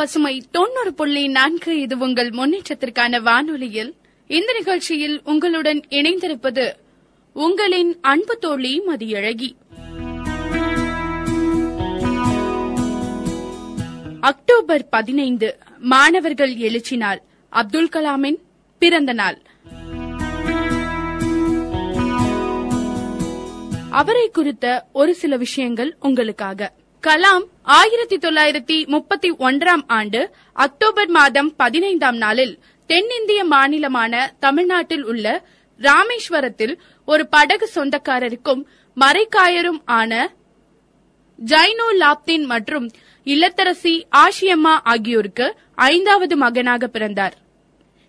பசுமை தொண்ணூறு புள்ளி நான்கு இது உங்கள் முன்னேற்றத்திற்கான வானொலியில். இந்த நிகழ்ச்சியில் உங்களுடன் இணைந்திருப்பது உங்களின் அன்பு தோழி மதியழகி. அக்டோபர் பதினைந்து மாணவர்கள் எழுச்சி நாள் அப்துல் கலாமின் பிறந்த நாள். அவரை குறித்த ஒரு சில விஷயங்கள் உங்களுக்காக. கலாம் ஆயிரத்தி தொள்ளாயிரத்தி முப்பத்தி ஒன்றாம் ஆண்டு அக்டோபர் மாதம் பதினைந்தாம் நாளில் தென்னிந்திய மாநிலமான தமிழ்நாட்டில் உள்ள ராமேஸ்வரத்தில் ஒரு படகு சொந்தக்காரருக்கும் மரைக்காயரும் ஆன ஜைனோ லாப்தின் மற்றும் இல்லத்தரசி ஆஷியம்மா ஆகியோருக்கு ஐந்தாவது மகனாக பிறந்தார்.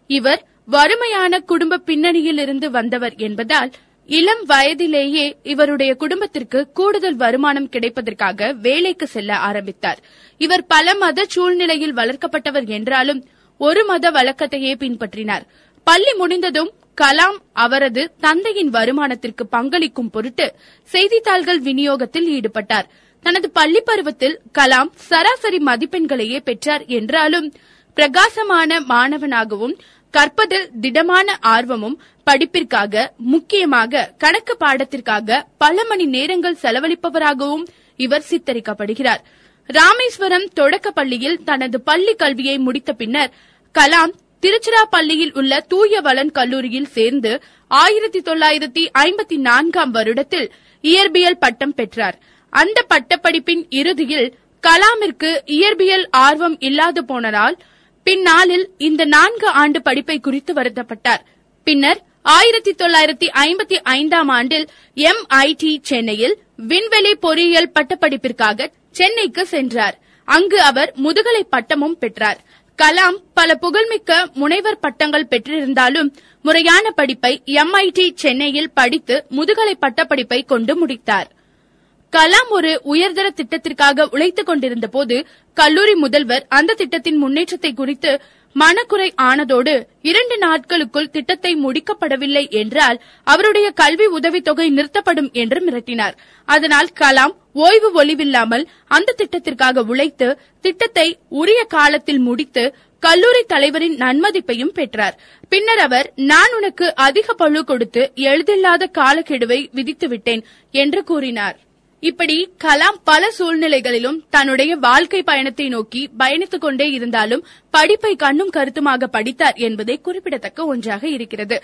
இவர் வறுமையான குடும்ப பின்னணியில் இருந்து வந்தவர் என்பதால் இளம் வயதிலேயே இவருடைய குடும்பத்திற்கு கூடுதல் வருமானம் கிடைப்பதற்காக வேலைக்கு செல்ல ஆரம்பித்தார். இவர் பல மத சூழ்நிலையில் வளர்க்கப்பட்டவர் என்றாலும் ஒரு மத வழக்கத்தையே பின்பற்றினார். பள்ளி முடிந்ததும் கலாம் அவரது தந்தையின் வருமானத்திற்கு பங்களிக்கும் பொருட்டு செய்தித்தாள்கள் விநியோகத்தில் ஈடுபட்டார். தனது பள்ளி பருவத்தில் கலாம் சராசரி மதிப்பெண்களையே பெற்றார் என்றாலும் பிரகாசமான மாணவனாகவும் கற்பதில் திடமான ஆர்வமும் படிப்பிற்காக முக்கியமாக கணக்கு பாடத்திற்காக பல மணி நேரங்கள் செலவழிப்பவராகவும் இவர் சித்தரிக்கப்படுகிறார். ராமேஸ்வரம் தொடக்க பள்ளியில் தனது பள்ளி கல்வியை முடித்த பின்னர் கலாம் திருச்சிராப்பள்ளியில் உள்ள தூயவளன் கல்லூரியில் சேர்ந்து ஆயிரத்தி தொள்ளாயிரத்தி ஐம்பத்தி நான்காம் வருடத்தில் இயற்பியல் பட்டம் பெற்றார். அந்த பட்டப்படிப்பின் இறுதியில் கலாமிற்கு இயற்பியல் ஆர்வம் இல்லாது போனதால் பின்னாளில் இந்த நான்கு ஆண்டு படிப்பை குறித்து வருத்தப்பட்டார். பின்னர் ஆயிரத்தி தொள்ளாயிரத்தி ஐம்பத்தி ஐந்தாம் ஆண்டில் எம்ஐடி சென்னையில் விண்வெளி பொறியியல் பட்டப்படிப்பிற்காக சென்னைக்கு சென்றார். அங்கு அவர் முதுகலை பட்டமும் பெற்றார். கலாம் பல புகழ்மிக்க முனைவர் பட்டங்கள் பெற்றிருந்தாலும் முறையான படிப்பை எம்ஐடி சென்னையில் படித்து முதுகலை பட்டப்படிப்பை கொண்டு முடித்தார். கலாம் ஒரு உயர்தர திட்டத்திற்காக உழைத்துக் கொண்டிருந்த போது கல்லூரி முதல்வர் அந்த திட்டத்தின் முன்னேற்றத்தை குறித்து மனக்குறை ஆனதோடு இரண்டு நாட்களுக்குள் திட்டத்தை முடிக்கப்படவில்லை என்றால் அவருடைய கல்வி உதவித்தொகை நிறுத்தப்படும் என்று மிரட்டினார். அதனால் கலாம் ஓய்வு ஒளிவில்லாமல் அந்த திட்டத்திற்காக உழைத்து திட்டத்தை உரிய காலத்தில் முடித்து கல்லூரி தலைவரின் நன்மதிப்பையும் பெற்றார். பின்னர் அவர் நான் உனக்கு அதிக பழு கொடுத்து எழுதில்லாத காலக்கெடுவை விதித்து விட்டேன் என்று கூறினார். இப்படி கலாம் பல சூழ்நிலைகளிலும் தன்னுடைய வாழ்க்கை பயணத்தை நோக்கி பயணித்துக் கொண்டே இருந்தாலும் படிப்பை கண்ணும் கருத்துமாக படித்தார் என்பதே குறிப்பிடத்தக்க ஒன்றாக இருக்கிறது.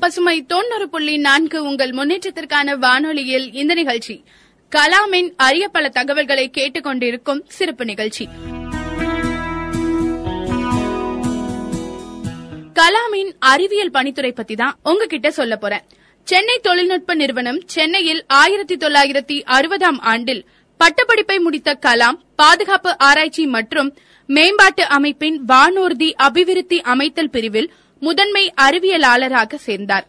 பசுமை தொண்ணூறு புள்ளி நான்கு உங்கள் முன்னேற்றத்திற்கான வானொலியில் இந்த நிகழ்ச்சி. கலாமின் அரிய பல தகவல்களை கேட்டுக்கொண்டிருக்கும் சிறப்பு நிகழ்ச்சி. கலாமின் அறிவியல் பணித்துறை பத்தி தான் உங்ககிட்ட சொல்ல போறேன். சென்னை தொழில்நுட்ப நிறுவனம் சென்னையில் ஆயிரத்தி தொள்ளாயிரத்தி அறுபதாம் ஆண்டில் பட்டப்படிப்பை முடித்த கலாம் பாதுகாப்பு ஆராய்ச்சி மற்றும் மேம்பாட்டு அமைப்பின் வானூர்தி அபிவிருத்தி அமைத்தல் பிரிவில் முதன்மை அறிவியலாளராக சேர்ந்தார்.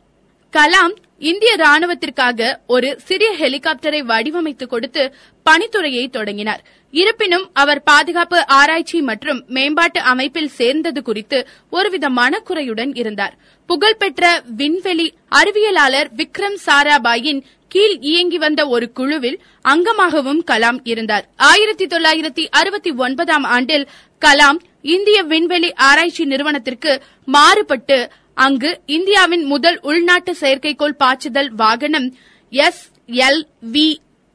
கலாம் இந்திய ராணுவத்திற்காக ஒரு சிறிய ஹெலிகாப்டரை வடிவமைத்து கொடுத்து பணித்துறையை தொடங்கினார். இருப்பினும் அவர் பாதுகாப்பு ஆராய்ச்சி மற்றும் மேம்பாட்டு அமைப்பில் சேர்ந்தது குறித்து ஒருவித மனக்குறையுடன் இருந்தார். புகழ்பெற்ற விண்வெளி அறிவியலாளர் விக்ரம் சாராபாயின் கீழ் இயங்கி வந்த ஒரு குழுவில் அங்கமாகவும் கலாம் இருந்தார். ஆயிரத்தி தொள்ளாயிரத்தி அறுபத்தி ஒன்பதாம் ஆண்டில் கலாம் இந்திய விண்வெளி ஆராய்ச்சி நிறுவனத்திற்கு மாறுபட்டு அங்கு இந்தியாவின் முதல் உள்நாட்டு செயற்கைக்கோள் பாய்ச்சுதல் வாகனம் எஸ் எல் வி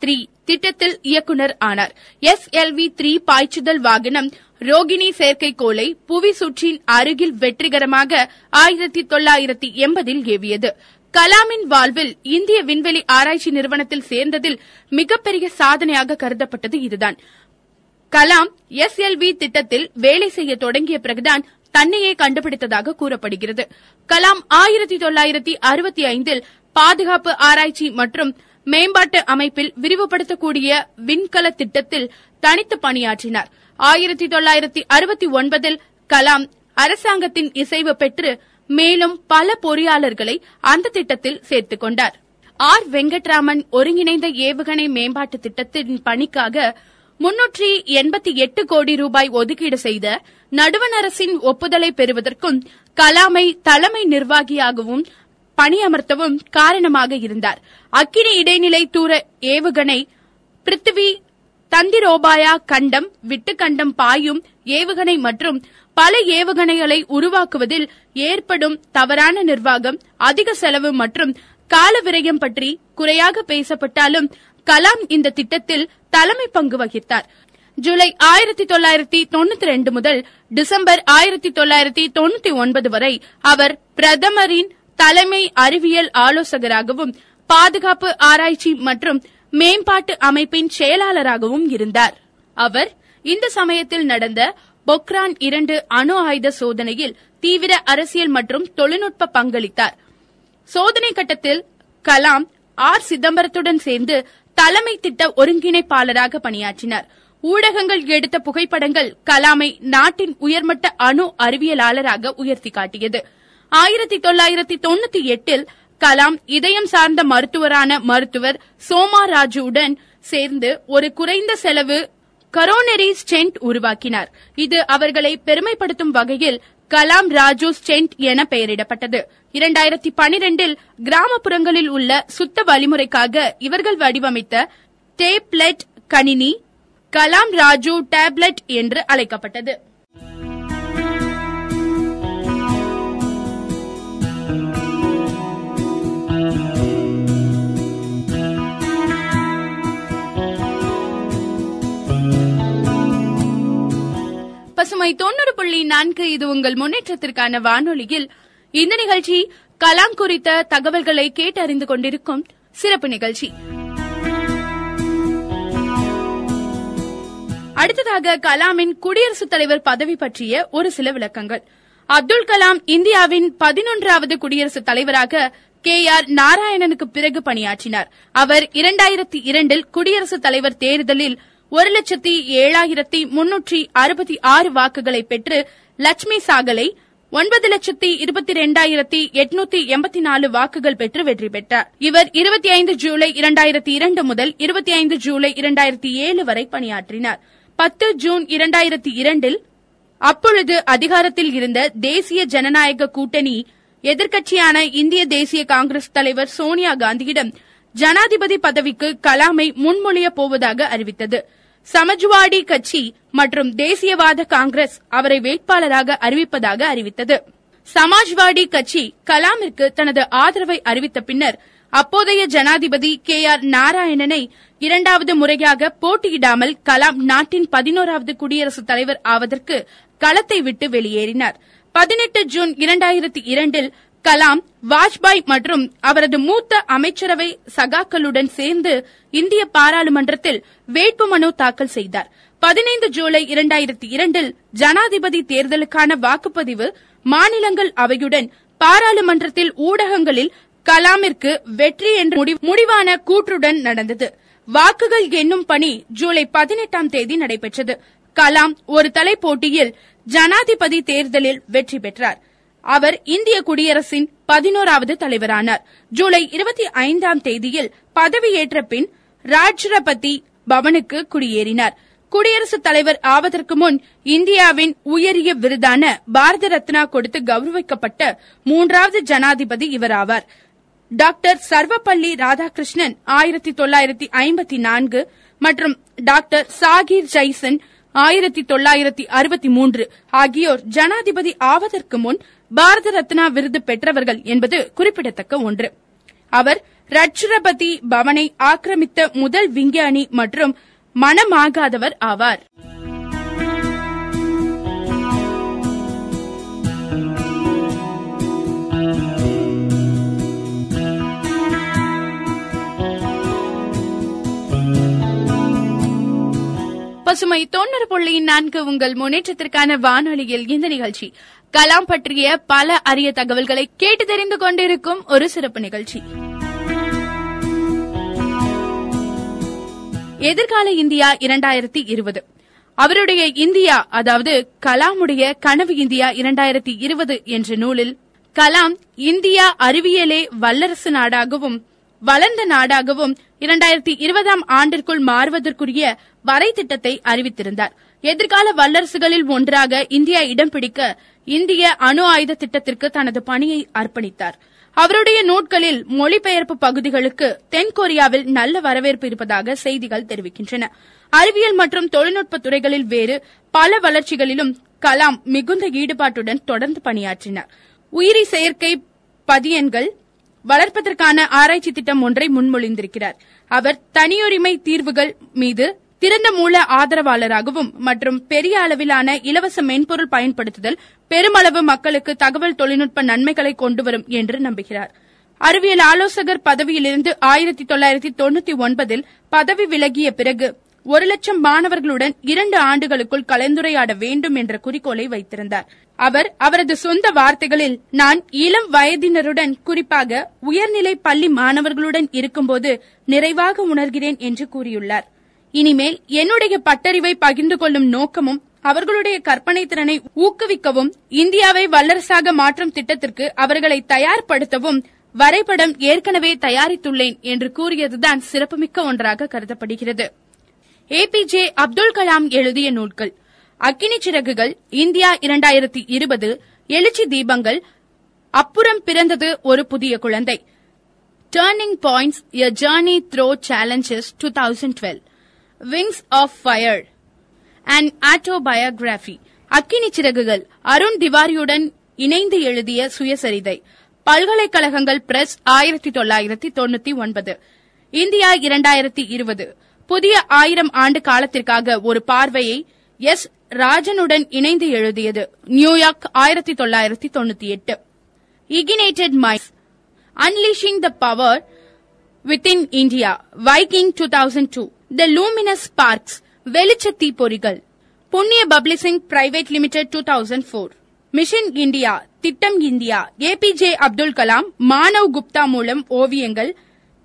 த்ரீ திட்டத்தில் இயக்குநர் ஆனார். எஸ் எல் வி த்ரீ பாய்ச்சுதல் வாகனம் ரோகிணி செயற்கைக்கோளை புவி சுற்றின் அருகில் வெற்றிகரமாக ஆயிரத்தி தொள்ளாயிரத்தி எண்பதில் ஏவியது. கலாமின் வாழ்வில் இந்திய விண்வெளி ஆராய்ச்சி நிறுவனத்தில் சேர்ந்ததில் மிகப்பெரிய சாதனையாக கருதப்பட்டது இதுதான். கலாம் எஸ் எல் வி திட்டத்தில் வேலை செய்ய தொடங்கிய பிறகுதான் தன்னையே கண்டுபிடித்ததாக கூறப்படுகிறது. கலாம் ஆயிரத்தி தொள்ளாயிரத்தி அறுபத்தி ஐந்தில் பாதுகாப்பு ஆராய்ச்சி மற்றும் மேம்பாட்டு அமைப்பில் விரிவுபடுத்தக்கூடிய விண்கல திட்டத்தில் தனித்து பணியாற்றினார். ஆயிரத்தி தொள்ளாயிரத்தி அறுபத்தி ஒன்பதில் கலாம் அரசாங்கத்தின் இசைவு பெற்று மேலும் பல பொறியாளர்களை அந்த திட்டத்தில் சேர்த்துக் கொண்டார். ஆர் வெங்கட்ராமன் ஒருங்கிணைந்த ஏவுகணை மேம்பாட்டு திட்டத்தின் பணிக்காக முன்னூற்றி எண்பத்தி எட்டு கோடி ரூபாய் ஒதுக்கீடு செய்த நடுவண் அரசின் ஒப்புதலை பெறுவதற்கும் கலாமை தலைமை நிர்வாகியாகவும் பணியமர்த்தவும் காரணமாக இருந்தார். அக்கினி இடைநிலை தூர ஏவுகணை பிருத்திவி தந்திரோபாயா கண்டம் விட்டு கண்டம் பாயும் ஏவுகணை மற்றும் பல ஏவுகணைகளை உருவாக்குவதில் ஏற்படும் தவறான நிர்வாகம் அதிக செலவு மற்றும் கால விரயம் பற்றி குறையாக பேசப்பட்டாலும் கலாம் இந்த திட்டத்தில் தலைமை பங்கு வகித்தார். ஜூலை ஆயிரத்தி தொள்ளாயிரத்தி தொண்ணூத்தி ரெண்டு முதல் டிசம்பர் ஆயிரத்தி தொள்ளாயிரத்தி தொண்ணூத்தி ஒன்பது வரை அவர் பிரதமரின் தலைமை அறிவியல் ஆலோசகராகவும் பாதுகாப்பு ஆராய்ச்சி மற்றும் மேம்பாட்டு அமைப்பின் செயலாளராகவும் இருந்தார். அவர் இந்த சமயத்தில் நடந்த பொக்ரான் இரண்டு அணு ஆயுத சோதனையில் தீவிர அரசியல் மற்றும் தொழில்நுட்ப பங்களித்தார். சோதனை கட்டத்தில் கலாம் ஆர் சிதம்பரத்துடன் சேர்ந்து தலைமை திட்ட ஒருங்கிணைப்பாளராக பணியாற்றினார். ஊடகங்கள் எடுத்த புகைப்படங்கள் கலாமை நாட்டின் உயர்மட்ட அணு அறிவியலாளராக உயர்த்தி காட்டியது. ஆயிரத்தி தொள்ளாயிரத்தி தொண்ணூத்தி எட்டில் கலாம் இதயம் சார்ந்த மருத்துவரான மருத்துவர் சோமா ராஜுவுடன் சேர்ந்து ஒரு குறைந்த செலவு கரோனரி ஸ்டென்ட் உருவாக்கினார். இது அவர்களை பெருமைப்படுத்தும் வகையில் கலாம் ராஜு ஸ்டென்ட் என பெயரிடப்பட்டது. இரண்டாயிரத்தி பனிரெண்டில் கிராமப்புறங்களில் உள்ள சுத்த வழிமுறைக்காக இவர்கள் வடிவமைத்த டேப்லெட் கணினி கலாம் ராஜு டேப்லெட் என்று அழைக்கப்பட்டது. பசுமை தொண்ணூறு புள்ளி நான்கு இது உங்கள் முன்னேற்றத்திற்கான வானொலியில். இந்த நிகழ்ச்சி கலாம் குறித்த தகவல்களை கேட்டறிந்து கொண்டிருக்கும் சிறப்பு நிகழ்ச்சி. அடுத்ததாக கலாமின் குடியரசுத் தலைவர் பதவி பற்றிய ஒரு சில விளக்கங்கள். அப்துல் கலாம் இந்தியாவின் பதினொன்றாவது குடியரசுத் தலைவராக கே ஆர் நாராயணனுக்கு பிறகு பணியாற்றினார். அவர் இரண்டாயிரத்தி இரண்டில் குடியரசுத் தலைவர் தேர்தலில் ஒரு லட்சத்தி ஏழாயிரத்தி முன்னூற்றி அறுபத்தி ஆறு வாக்குகளை பெற்று லட்சுமி சாகலை ஒன்பது லட்சத்தி இருபத்தி இரண்டாயிரத்தி எட்நூத்தி எண்பத்தி நாலு வாக்குகள் பெற்று வெற்றி பெற்றார். இவர் இருபத்தி ஐந்து ஜூலை இரண்டாயிரத்தி இரண்டு முதல் இருபத்தி ஐந்து ஜூலை இரண்டாயிரத்தி ஏழு வரை பணியாற்றினார். பத்து ஜூன் இரண்டாயிரத்தி இரண்டில் அப்பொழுது அதிகாரத்தில் இருந்த தேசிய ஜனநாயக கூட்டணி எதிர்க்கட்சியான இந்திய தேசிய காங்கிரஸ் தலைவர் சோனியா காந்தியிடம் ஜனாதிபதி பதவிக்கு கலாமை முன்மொழிய போவதாக அறிவித்தது. சமாஜ்வாடி கட்சி மற்றும் தேசியவாத காங்கிரஸ் அவரை வேட்பாளராக அறிவிப்பதாக அறிவித்தது. சமாஜ்வாடி கட்சி கலாமிற்கு தனது ஆதரவை அறிவித்த பின்னர் அப்போதைய ஜனாதிபதி கே ஆர் நாராயணனை இரண்டாவது முறையாக போட்டியிடாமல் கலாம் நாட்டின் பதினோராவது குடியரசுத் தலைவர் ஆவதற்கு களத்தை விட்டு வெளியேறினார். பதினெட்டு ஜூன் இரண்டாயிரத்தி இரண்டில் கலாம் வாஜ்பாய் மற்றும் அவரது மூத்த அமைச்சரவை சகாக்களுடன் சேர்ந்து இந்திய பாராளுமன்றத்தில் வேட்புமனு தாக்கல் செய்தார். பதினைந்து ஜூலை இரண்டாயிரத்தி இரண்டில் ஜனாதிபதி தேர்தலுக்கான வாக்குப்பதிவு மாநிலங்கள் அவையுடன் பாராளுமன்றத்தில் ஊடகங்களில் கலாமிற்கு வெற்றி என்ற முடிவான கூற்றுடன் நடந்தது. வாக்குகள் எண்ணும் பணி ஜூலை பதினெட்டாம் தேதி நடைபெற்றது. கலாம் ஒரு தலை போட்டியில் ஜனாதிபதி தேர்தலில் வெற்றி பெற்றார். அவர் இந்திய குடியரசின் பதினோராவது தலைவரானார். ஜூலை இருபத்தி ஐந்தாம் தேதியில் பதவியேற்ற பின் ராஷ்டிரபதி பவனுக்கு குடியேறினார். குடியரசுத் தலைவர் ஆவதற்கு முன் இந்தியாவின் உயரிய விருதான பாரத ரத்னா கொடுத்து கௌரவிக்கப்பட்ட மூன்றாவது ஜனாதிபதி இவராவார். டாக்டர் சர்வப்பள்ளி ராதாகிருஷ்ணன் ஆயிரத்தி தொள்ளாயிரத்தி ஐம்பத்தி நான்கு மற்றும் டாக்டர் சாகிர் ஜெய்சன் ஆயிரத்தி தொள்ளாயிரத்தி அறுபத்தி மூன்று ஆகியோர் ஜனாதிபதி ஆவதற்கு முன் பாரத ரத்னா விருது பெற்றவர்கள் என்பது குறிப்பிடத்தக்க ஒன்று. அவர் ரட்சரபதி பவனை ஆக்கிரமித்த முதல் விஞ்ஞானி மற்றும் மனமாகாதவர் ஆவார். பசுமை தொண்ணூறு புள்ளி நான்கு உங்கள் முன்னேற்றத்திற்கான வானொலியில் இந்த நிகழ்ச்சி. கலாம் பற்றிய பல அரிய தகவல்களை கேட்டு தெரிந்து கொண்டிருக்கும் ஒரு சிறப்பு நிகழ்ச்சி. எதிர்கால இந்தியா இரண்டாயிரத்தி இருபது. அவருடைய இந்தியா அதாவது கலாமுடைய கனவு இந்தியா இரண்டாயிரத்தி இருபது என்ற நூலில் கலாம் இந்தியா அறிவியலே வல்லரசு நாடாகவும் வளர்ந்த நாடாகவும் இரண்டாயிரத்தி இருபதாம் ஆண்டிற்குள் மாறுவதற்குரிய வரை திட்டத்தை அறிவித்திருந்தார். எதிர்கால வல்லரசுகளில் ஒன்றாக இந்தியா இடம் பிடிக்க இந்திய அணு ஆயுத திட்டத்திற்கு தனது பணியை அர்ப்பணித்தார். அவருடைய நூட்களில் மொழிபெயர்ப்பு பகுதிகளுக்கு தென்கொரியாவில் நல்ல வரவேற்பு இருப்பதாக செய்திகள் தெரிவிக்கின்றன. அறிவியல் மற்றும் தொழில்நுட்ப துறைகளில் வேறு பல வளர்ச்சிகளிலும் கலாம் மிகுந்த ஈடுபாட்டுடன் தொடர்ந்து பணியாற்றினார். உயிரி செயற்கை பதியன்கள் வளர்ப்பதற்கான ஆராய்ச்சி திட்டம் ஒன்றை முன்மொழிந்திருக்கிறார். அவர் தனியுரிமை தீர்வுகள் மீது திறந்த மூல ஆதரவாளராகவும் மற்றும் பெரிய அளவிலான இலவச மென்பொருள் பயன்படுத்துதல் பெருமளவு மக்களுக்கு தகவல் தொழில்நுட்ப நன்மைகளை கொண்டுவரும் என்று நம்புகிறார். அறிவியல் ஆலோசகர் பதவியிலிருந்து ஆயிரத்தி தொள்ளாயிரத்தி தொண்ணூத்தி ஒன்பதில் பதவி விலகிய பிறகு ஒரு லட்சம் மாணவர்களுடன் இரண்டு ஆண்டுகளுக்குள் கலந்துரையாட வேண்டும் என்ற குறிக்கோளை வைத்திருந்தார். அவர் அவரது சொந்த வார்த்தைகளில் நான் இளம் வயதினருடன் குறிப்பாக உயர்நிலை பள்ளி மாணவர்களுடன் இருக்கும்போது நிறைவாக உணர்கிறேன் என்று கூறியுள்ளார். இனிமேல் என்னுடைய பட்டறிவை பகிர்ந்து கொள்ளும் நோக்கமும் அவர்களுடைய கற்பனை திறனை ஊக்குவிக்கவும் இந்தியாவை வல்லரசாக மாற்றும் திட்டத்திற்கு அவர்களை தயார்படுத்தவும் வரைபடம் ஏற்கனவே தயாரித்துள்ளேன் என்று கூறியதுதான் சிறப்புமிக்க ஒன்றாக கருதப்படுகிறது. ஏபிஜே அப்துல் கலாம் எழுதிய நூல்கள். அக்கினி சிறகுகள் இந்தியா இரண்டாயிரத்தி இருபது எழுச்சி தீபங்கள் அப்புறம் பிறந்தது ஒரு புதிய குழந்தை. Turning points a journey through challenges two thousand twelve wings of fire and autobiography அக்கினி சிறகுகள் அருண் திவாரியுடன் இணைந்து எழுதிய சுயசரிதை. பல்கலைக்கழகங்கள் பிரஸ் ஆயிரத்தி தொள்ளாயிரத்தி தொண்ணூத்தி ஒன்பது. இந்தியா இரண்டாயிரத்தி இருபது. புதிய ஆயிரம் ஆண்டு காலத்திற்காக ஒரு பார்வையை எஸ். ராஜனுடன் இணைந்து எழுதியது. நியூயார்க் ஆயிரத்தி தொள்ளாயிரத்தி தொண்ணூத்தி எட்டு. Ignited minds unleashing the power within India Viking two thousand two the luminous sparks வெளிச்ச தீப்பொறிகள். Punya publishing private limited two thousand four mission India திட்டம் இந்தியா ஏபிஜே அப்துல் கலாம் மானவ் குப்தா மூலம் ஓவியங்கள்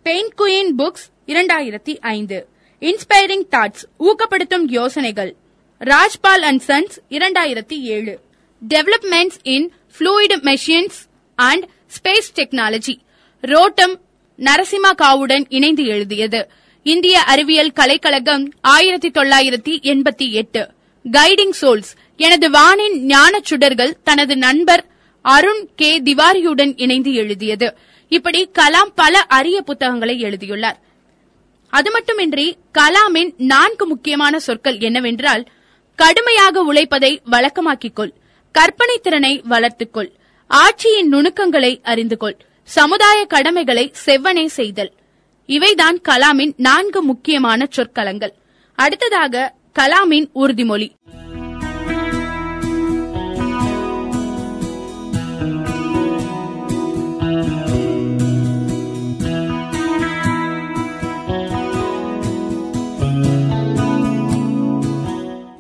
பெயிண்ட் குயின் புக்ஸ் இரண்டாயிரத்தி ஐந்து. இன்ஸ்பைரிங் தாட்ஸ் ஊக்கப்படுத்தும் யோசனைகள். ராஜ்பால் அண்ட் சன்ஸ் இரண்டாயிரத்தி ஏழு. Developments in fluid mechanics and space technology Roddam Narasimha காவுடன் இணைந்து எழுதியது. இந்திய அறிவியல் கலைக்கழகம் ஆயிரத்தி தொள்ளாயிரத்தி எண்பத்தி எட்டு. கைடிங் சோல்ஸ் எனது வானின் ஞான சுடர்கள் தனது நண்பர் அருண் கே திவாரியுடன் இணைந்து எழுதியது. இப்படி கலாம் பல அரிய புத்தகங்களை எழுதியுள்ளார். அது மட்டுமின்றி கலாமின் நான்கு முக்கியமான சொற்கள் என்னவென்றால் கடுமையாக உழைப்பதை வழக்கமாக்கிக் கொள் கற்பனை திறனை வளர்த்துக்கொள் ஆட்சியின் நுணுக்கங்களை அறிந்து கொள் சமுதாய கடமைகளை செவ்வனே செய்தல். இவைதான் கலாமின் நான்கு முக்கியமான சொற்களங்கள். அடுத்ததாக கலாமின் உறுதிமொழி.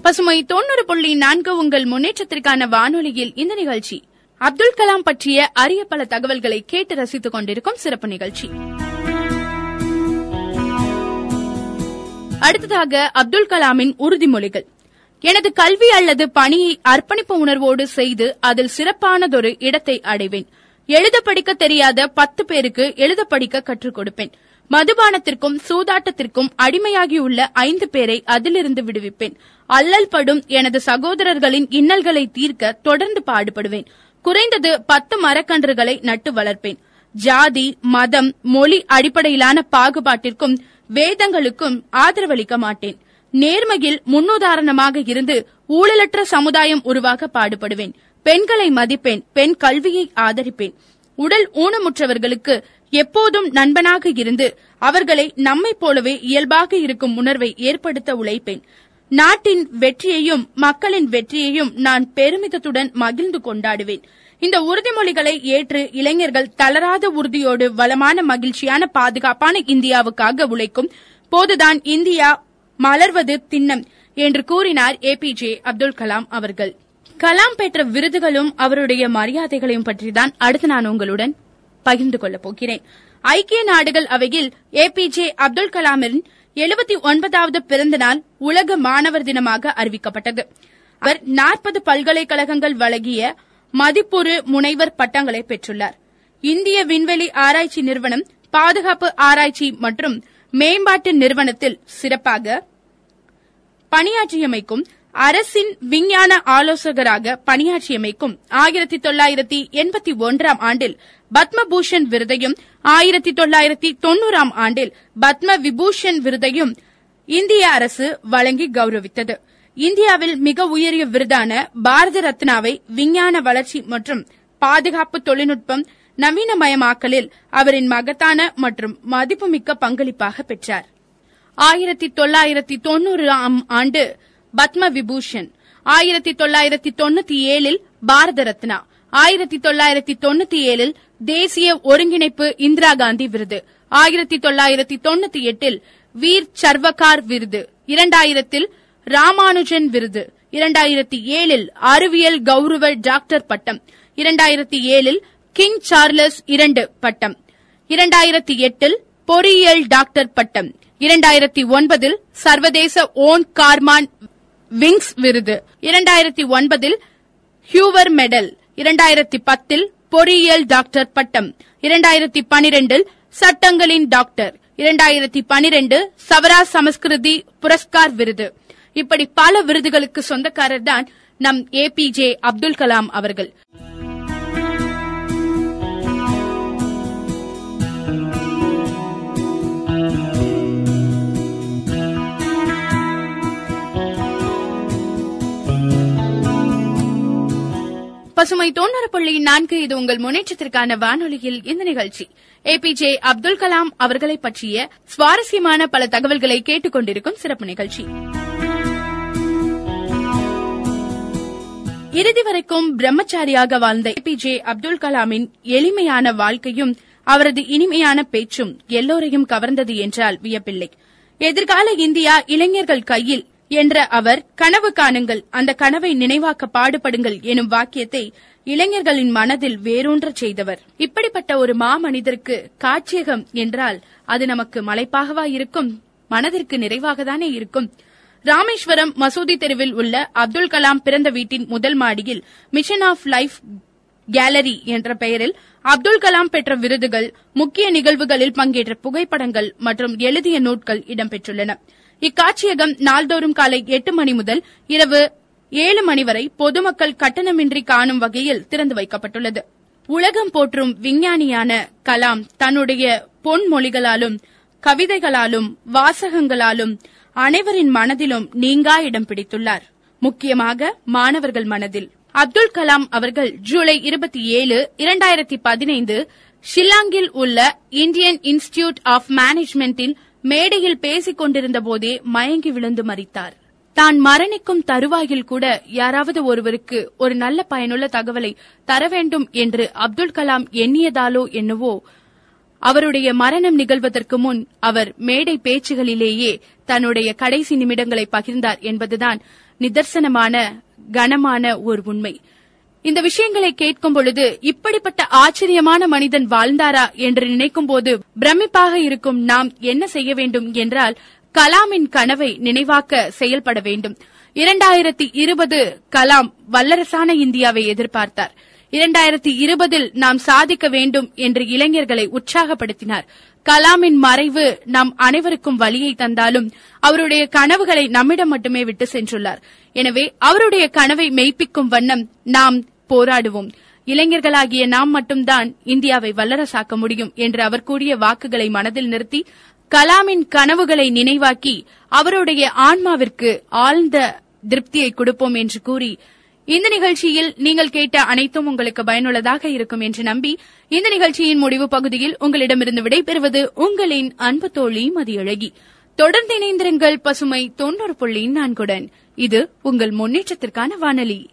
பசுமை தொண்ணூறு புள்ளி நான்கு உங்கள் முன்னேற்றத்திற்கான வானொலியில் இந்த நிகழ்ச்சி. அப்துல் கலாம் பற்றிய அரிய பல தகவல்களை கேட்டு ரசித்துக் கொண்டிருக்கும் சிறப்பு நிகழ்ச்சி. அடுத்ததாக அப்துல் கலாமின் உறுதிமொழிகள். எனது கல்வி அல்லது பணியை அர்ப்பணிப்பு உணர்வோடு செய்து அதில் சிறப்பானதொரு இடத்தை அடைவேன். எழுத படிக்க தெரியாத பத்து பேருக்கு எழுத படிக்க கற்றுக் கொடுப்பேன். மதுபானத்திற்கும் சூதாட்டத்திற்கும் அடிமையாகியுள்ள ஐந்து பேரை அதிலிருந்து விடுவிப்பேன். அல்லல் படும் எனது சகோதரர்களின் இன்னல்களை தீர்க்க தொடர்ந்து பாடுபடுவேன். குறைந்தது பத்து மரக்கன்றுகளை நட்டு வளர்ப்பேன். ஜாதி மதம் மொழி அடிப்படையிலான பாகுபாட்டிற்கும் வேதங்களுக்கும் ஆதரவளிக்க மாட்டேன். நேர்மையில் முன்னுதாரணமாக இருந்து ஊழலற்ற சமுதாயம் உருவாக பாடுபடுவேன். பெண்களை மதிப்பேன் பெண் கல்வியை ஆதரிப்பேன். உடல் ஊனமுற்றவர்களுக்கு எப்போதும் நண்பனாக இருந்து அவர்களை நம்மைப் போலவே இயல்பாக இருக்கும் உணர்வை ஏற்படுத்த உழைப்பேன். நாட்டின் வெற்றியையும் மக்களின் வெற்றியையும் நான் பெருமிதத்துடன் மகிழ்ந்து கொண்டாடுவேன். இந்த உறுதிமொழிகளை ஏற்று இளைஞர்கள் தளராத உறுதியோடு வளமான மகிழ்ச்சியான பாதுகாப்பான இந்தியாவுக்காக உழைக்கும் போதுதான் இந்தியா மலர்வது திண்ணம் என்று கூறினார் ஏபிஜே அப்துல் கலாம் அவர்கள். கலாம் பெற்ற விருதுகளும் அவருடைய மரியாதைகளையும் பற்றிதான். அடுத்து நான் உங்களுடன் பகிர்ந்து கொள்ளப் போகிறேன். ஐக்கிய நாடுகள் அவையில் ஏ பி ஜே அப்துல் கலாமின் எழுபத்தி ஒன்பதாவது பிறந்த நாள் உலக மாணவர் தினமாக அறிவிக்கப்பட்டது. அவர் நாற்பது பல்கலைக்கழகங்கள் வழங்கிய மதிப்புறு முனைவர் பட்டங்களை பெற்றுள்ளார். இந்திய விண்வெளி ஆராய்ச்சி நிறுவனம் பாதுகாப்பு ஆராய்ச்சி மற்றும் மேம்பாட்டு நிறுவனத்தில் சிறப்பாக பணியாற்றியமைக்கும் அரசின் விஞ்ஞான ஆலோசகராக பணியாற்றியமைக்கும் ஆயிரத்தி தொள்ளாயிரத்தி எண்பத்தி ஒன்றாம் ஆண்டில் பத்மபூஷன் விருதையும் ஆயிரத்தி தொள்ளாயிரத்தி தொன்னூறாம் ஆண்டில் பத்ம விபூஷன் விருதையும் இந்திய அரசு வழங்கி கௌரவித்தது. இந்தியாவில் மிக உயரிய விருதான பாரத ரத்னாவை விஞ்ஞான வளர்ச்சி மற்றும் பாதுகாப்பு தொழில்நுட்பம் நவீனமயமாக்கலில் அவரின் மகத்தான மற்றும் மதிப்புமிக்க பங்களிப்பாக பெற்றார். ஆயிரத்தி தொள்ளாயிரத்தி தொன்னூறாம் ஆண்டு பத்ம விபூஷன் ஆயிரத்தி தொள்ளாயிரத்தி தொண்ணூத்தி ஏழில் பாரத ரத்னா ஆயிரத்தி தொள்ளாயிரத்தி தொண்ணூத்தி ஏழில் தேசிய ஒருங்கிணைப்பு இந்திரா காந்தி விருது. ஆயிரத்தி தொள்ளாயிரத்தி தொண்ணூத்தி எட்டில் வீர் சர்வகார் விருது. இரண்டாயிரத்தில் ராமானுஜன் விருது. இரண்டாயிரத்தி ஏழில் அறிவியல் கௌரவ டாக்டர் பட்டம். இரண்டாயிரத்தி ஏழில் கிங் சார்லஸ் இரண்டு பட்டம். இரண்டாயிரத்தி எட்டில் பொறியியல் டாக்டர் பட்டம். இரண்டாயிரத்தி ஒன்பதில் சர்வதேச ஓன் கார்மான் விங்ஸ் விருது. இரண்டாயிரத்தி ஒன்பதில் ஹியூவர் மெடல். இரண்டாயிரத்தி பத்தில் பொறியியல் டாக்டர் பட்டம். இரண்டாயிரத்தி பனிரெண்டில் சட்டங்களின் டாக்டர். இரண்டாயிரத்தி பனிரெண்டு சவரா சமஸ்கிருதி புரஸ்கார் விருது. இப்படி பல விருதுகளுக்கு சொந்தக்காரர் தான் நம் ஏபிஜே அப்துல் கலாம் அவர்கள். பசுமை தொண்ணூறு நான்கு இது உங்கள் முன்னேற்றத்திற்கான வானொலியில் இந்த நிகழ்ச்சி. ஏ பி ஜே அப்துல் கலாம் அவர்களை பற்றிய சுவாரஸ்யமான பல தகவல்களை கேட்டுக் கொண்டிருக்கும் சிறப்பு நிகழ்ச்சி. இறுதி வரைக்கும் பிரம்மச்சாரியாக வாழ்ந்த ஏ பி ஜே அப்துல் கலாமின் எளிமையான வாழ்க்கையும் அவரது இனிமையான பேச்சும் எல்லோரையும் கவர்ந்தது என்றால் வியப்பில்லை. எதிர்கால இந்தியா இளைஞர்கள் கையில் என்ற அவர் கனவு காணுங்கள் அந்த கனவை நினைவாக்க பாடுபடுங்கள் எனும் வாக்கியத்தை இளைஞர்களின் மனதில் வேரூன்ற செய்தவர். இப்படிப்பட்ட ஒரு மாமனிதருக்கு காட்சியகம் என்றால் அது நமக்கு மலைப்பாகவா இருக்கும்? மனதிற்கு நிறைவாகத்தானே இருக்கும்? ராமேஸ்வரம் மசூதி தெருவில் உள்ள அப்துல் கலாம் பிறந்த வீட்டின் முதல் மாடியில் மிஷன் ஆஃப் லைஃப் கேலரி என்ற பெயரில் அப்துல் கலாம் பெற்ற விருதுகள் முக்கிய நிகழ்வுகளில் பங்கேற்ற புகைப்படங்கள் மற்றும் எழுதிய நூட்கள் இடம்பெற்றுள்ளன. இக்காட்சியகம் நாள்தோறும் காலை எட்டு மணி முதல் இரவு ஏழு மணி வரை பொதுமக்கள் கட்டணமின்றி காணும் வகையில் திறந்து வைக்கப்பட்டுள்ளது. உலகம் போற்றும் விஞ்ஞானியான கலாம் தன்னுடைய பொன்மொழிகளாலும் கவிதைகளாலும் வாசகங்களாலும் அனைவரின் மனதிலும் நீங்கா இடம் பிடித்துள்ளார். முக்கியமாக மாணவர்கள் மனதில். அப்துல் கலாம் அவர்கள் ஜூலை இருபத்தி ஏழு இரண்டாயிரத்தி பதினைந்து ஷில்லாங்கில் உள்ள இந்தியன் இன்ஸ்டிடியூட் ஆஃப் மேனேஜ்மெண்டில் மேடையில் பேசிக் கொண்டிருந்த போதே மயங்கி விழுந்து மறித்தார் தான் மரணிக்கும் தருவாயில் கூட யாராவது ஒருவருக்கு ஒரு நல்ல பயனுள்ள தகவலை தர வேண்டும் என்று அப்துல் கலாம் எண்ணியதாலோ என்னவோ அவருடைய மரணம் நிகழ்வதற்கு முன் அவர் மேடை பேச்சுகளிலேயே தன்னுடைய கடைசி நிமிடங்களை பகிர்ந்தார் என்பதுதான் நிதர்சனமான கனமான ஒரு உண்மை. இந்த விஷயங்களை கேட்கும் பொழுது இப்படிப்பட்ட ஆச்சரியமான மனிதன் வாழ்ந்தாரா என்று நினைக்கும் போது பிரமிப்பாக இருக்கும் நாம் என்ன செய்ய வேண்டும் என்றால் கலாமின் கனவை நினைவாக்க செயல்பட வேண்டும். இரண்டாயிரத்தி இருபது கலாம் வல்லரசான இந்தியாவை எதிர்பார்த்தார். இரண்டாயிரத்தி இருபதில் நாம் சாதிக்க வேண்டும் என்று இளைஞர்களை உற்சாகப்படுத்தினார். கலாமின் மறைவு நம் அனைவருக்கும் வழியை தந்தாலும் அவருடைய கனவுகளை நம்மிடம் மட்டுமே விட்டு சென்றுள்ளார். எனவே அவருடைய கனவை மெய்ப்பிக்கும் வண்ணம் நாம் போராடுவோம். இளைஞர்களாகிய நாம் மட்டும்தான் இந்தியாவை வல்லரசாக்க முடியும் என்று அவர் கூறிய வாக்குகளை மனதில் நிறுத்தி கலாமின் கனவுகளை நினைவாக்கி அவருடைய ஆன்மாவிற்கு ஆழ்ந்த திருப்தியை கொடுப்போம் என்று கூறி இந்த நிகழ்ச்சியில் நீங்கள் கேட்ட அனைத்தும் உங்களுக்கு பயனுள்ளதாக இருக்கும் என்று நம்பி இந்த நிகழ்ச்சியின் முடிவு பகுதியில் உங்களிடமிருந்து விடைபெறுவது உங்களின் அன்பு தோழி மதியழகி. தொடர்ந்து இணைந்திருங்கள் பசுமை தொண்ணூறு புள்ளி நான்குடன். இது உங்கள் முன்னேற்றத்திற்கான வானொலி.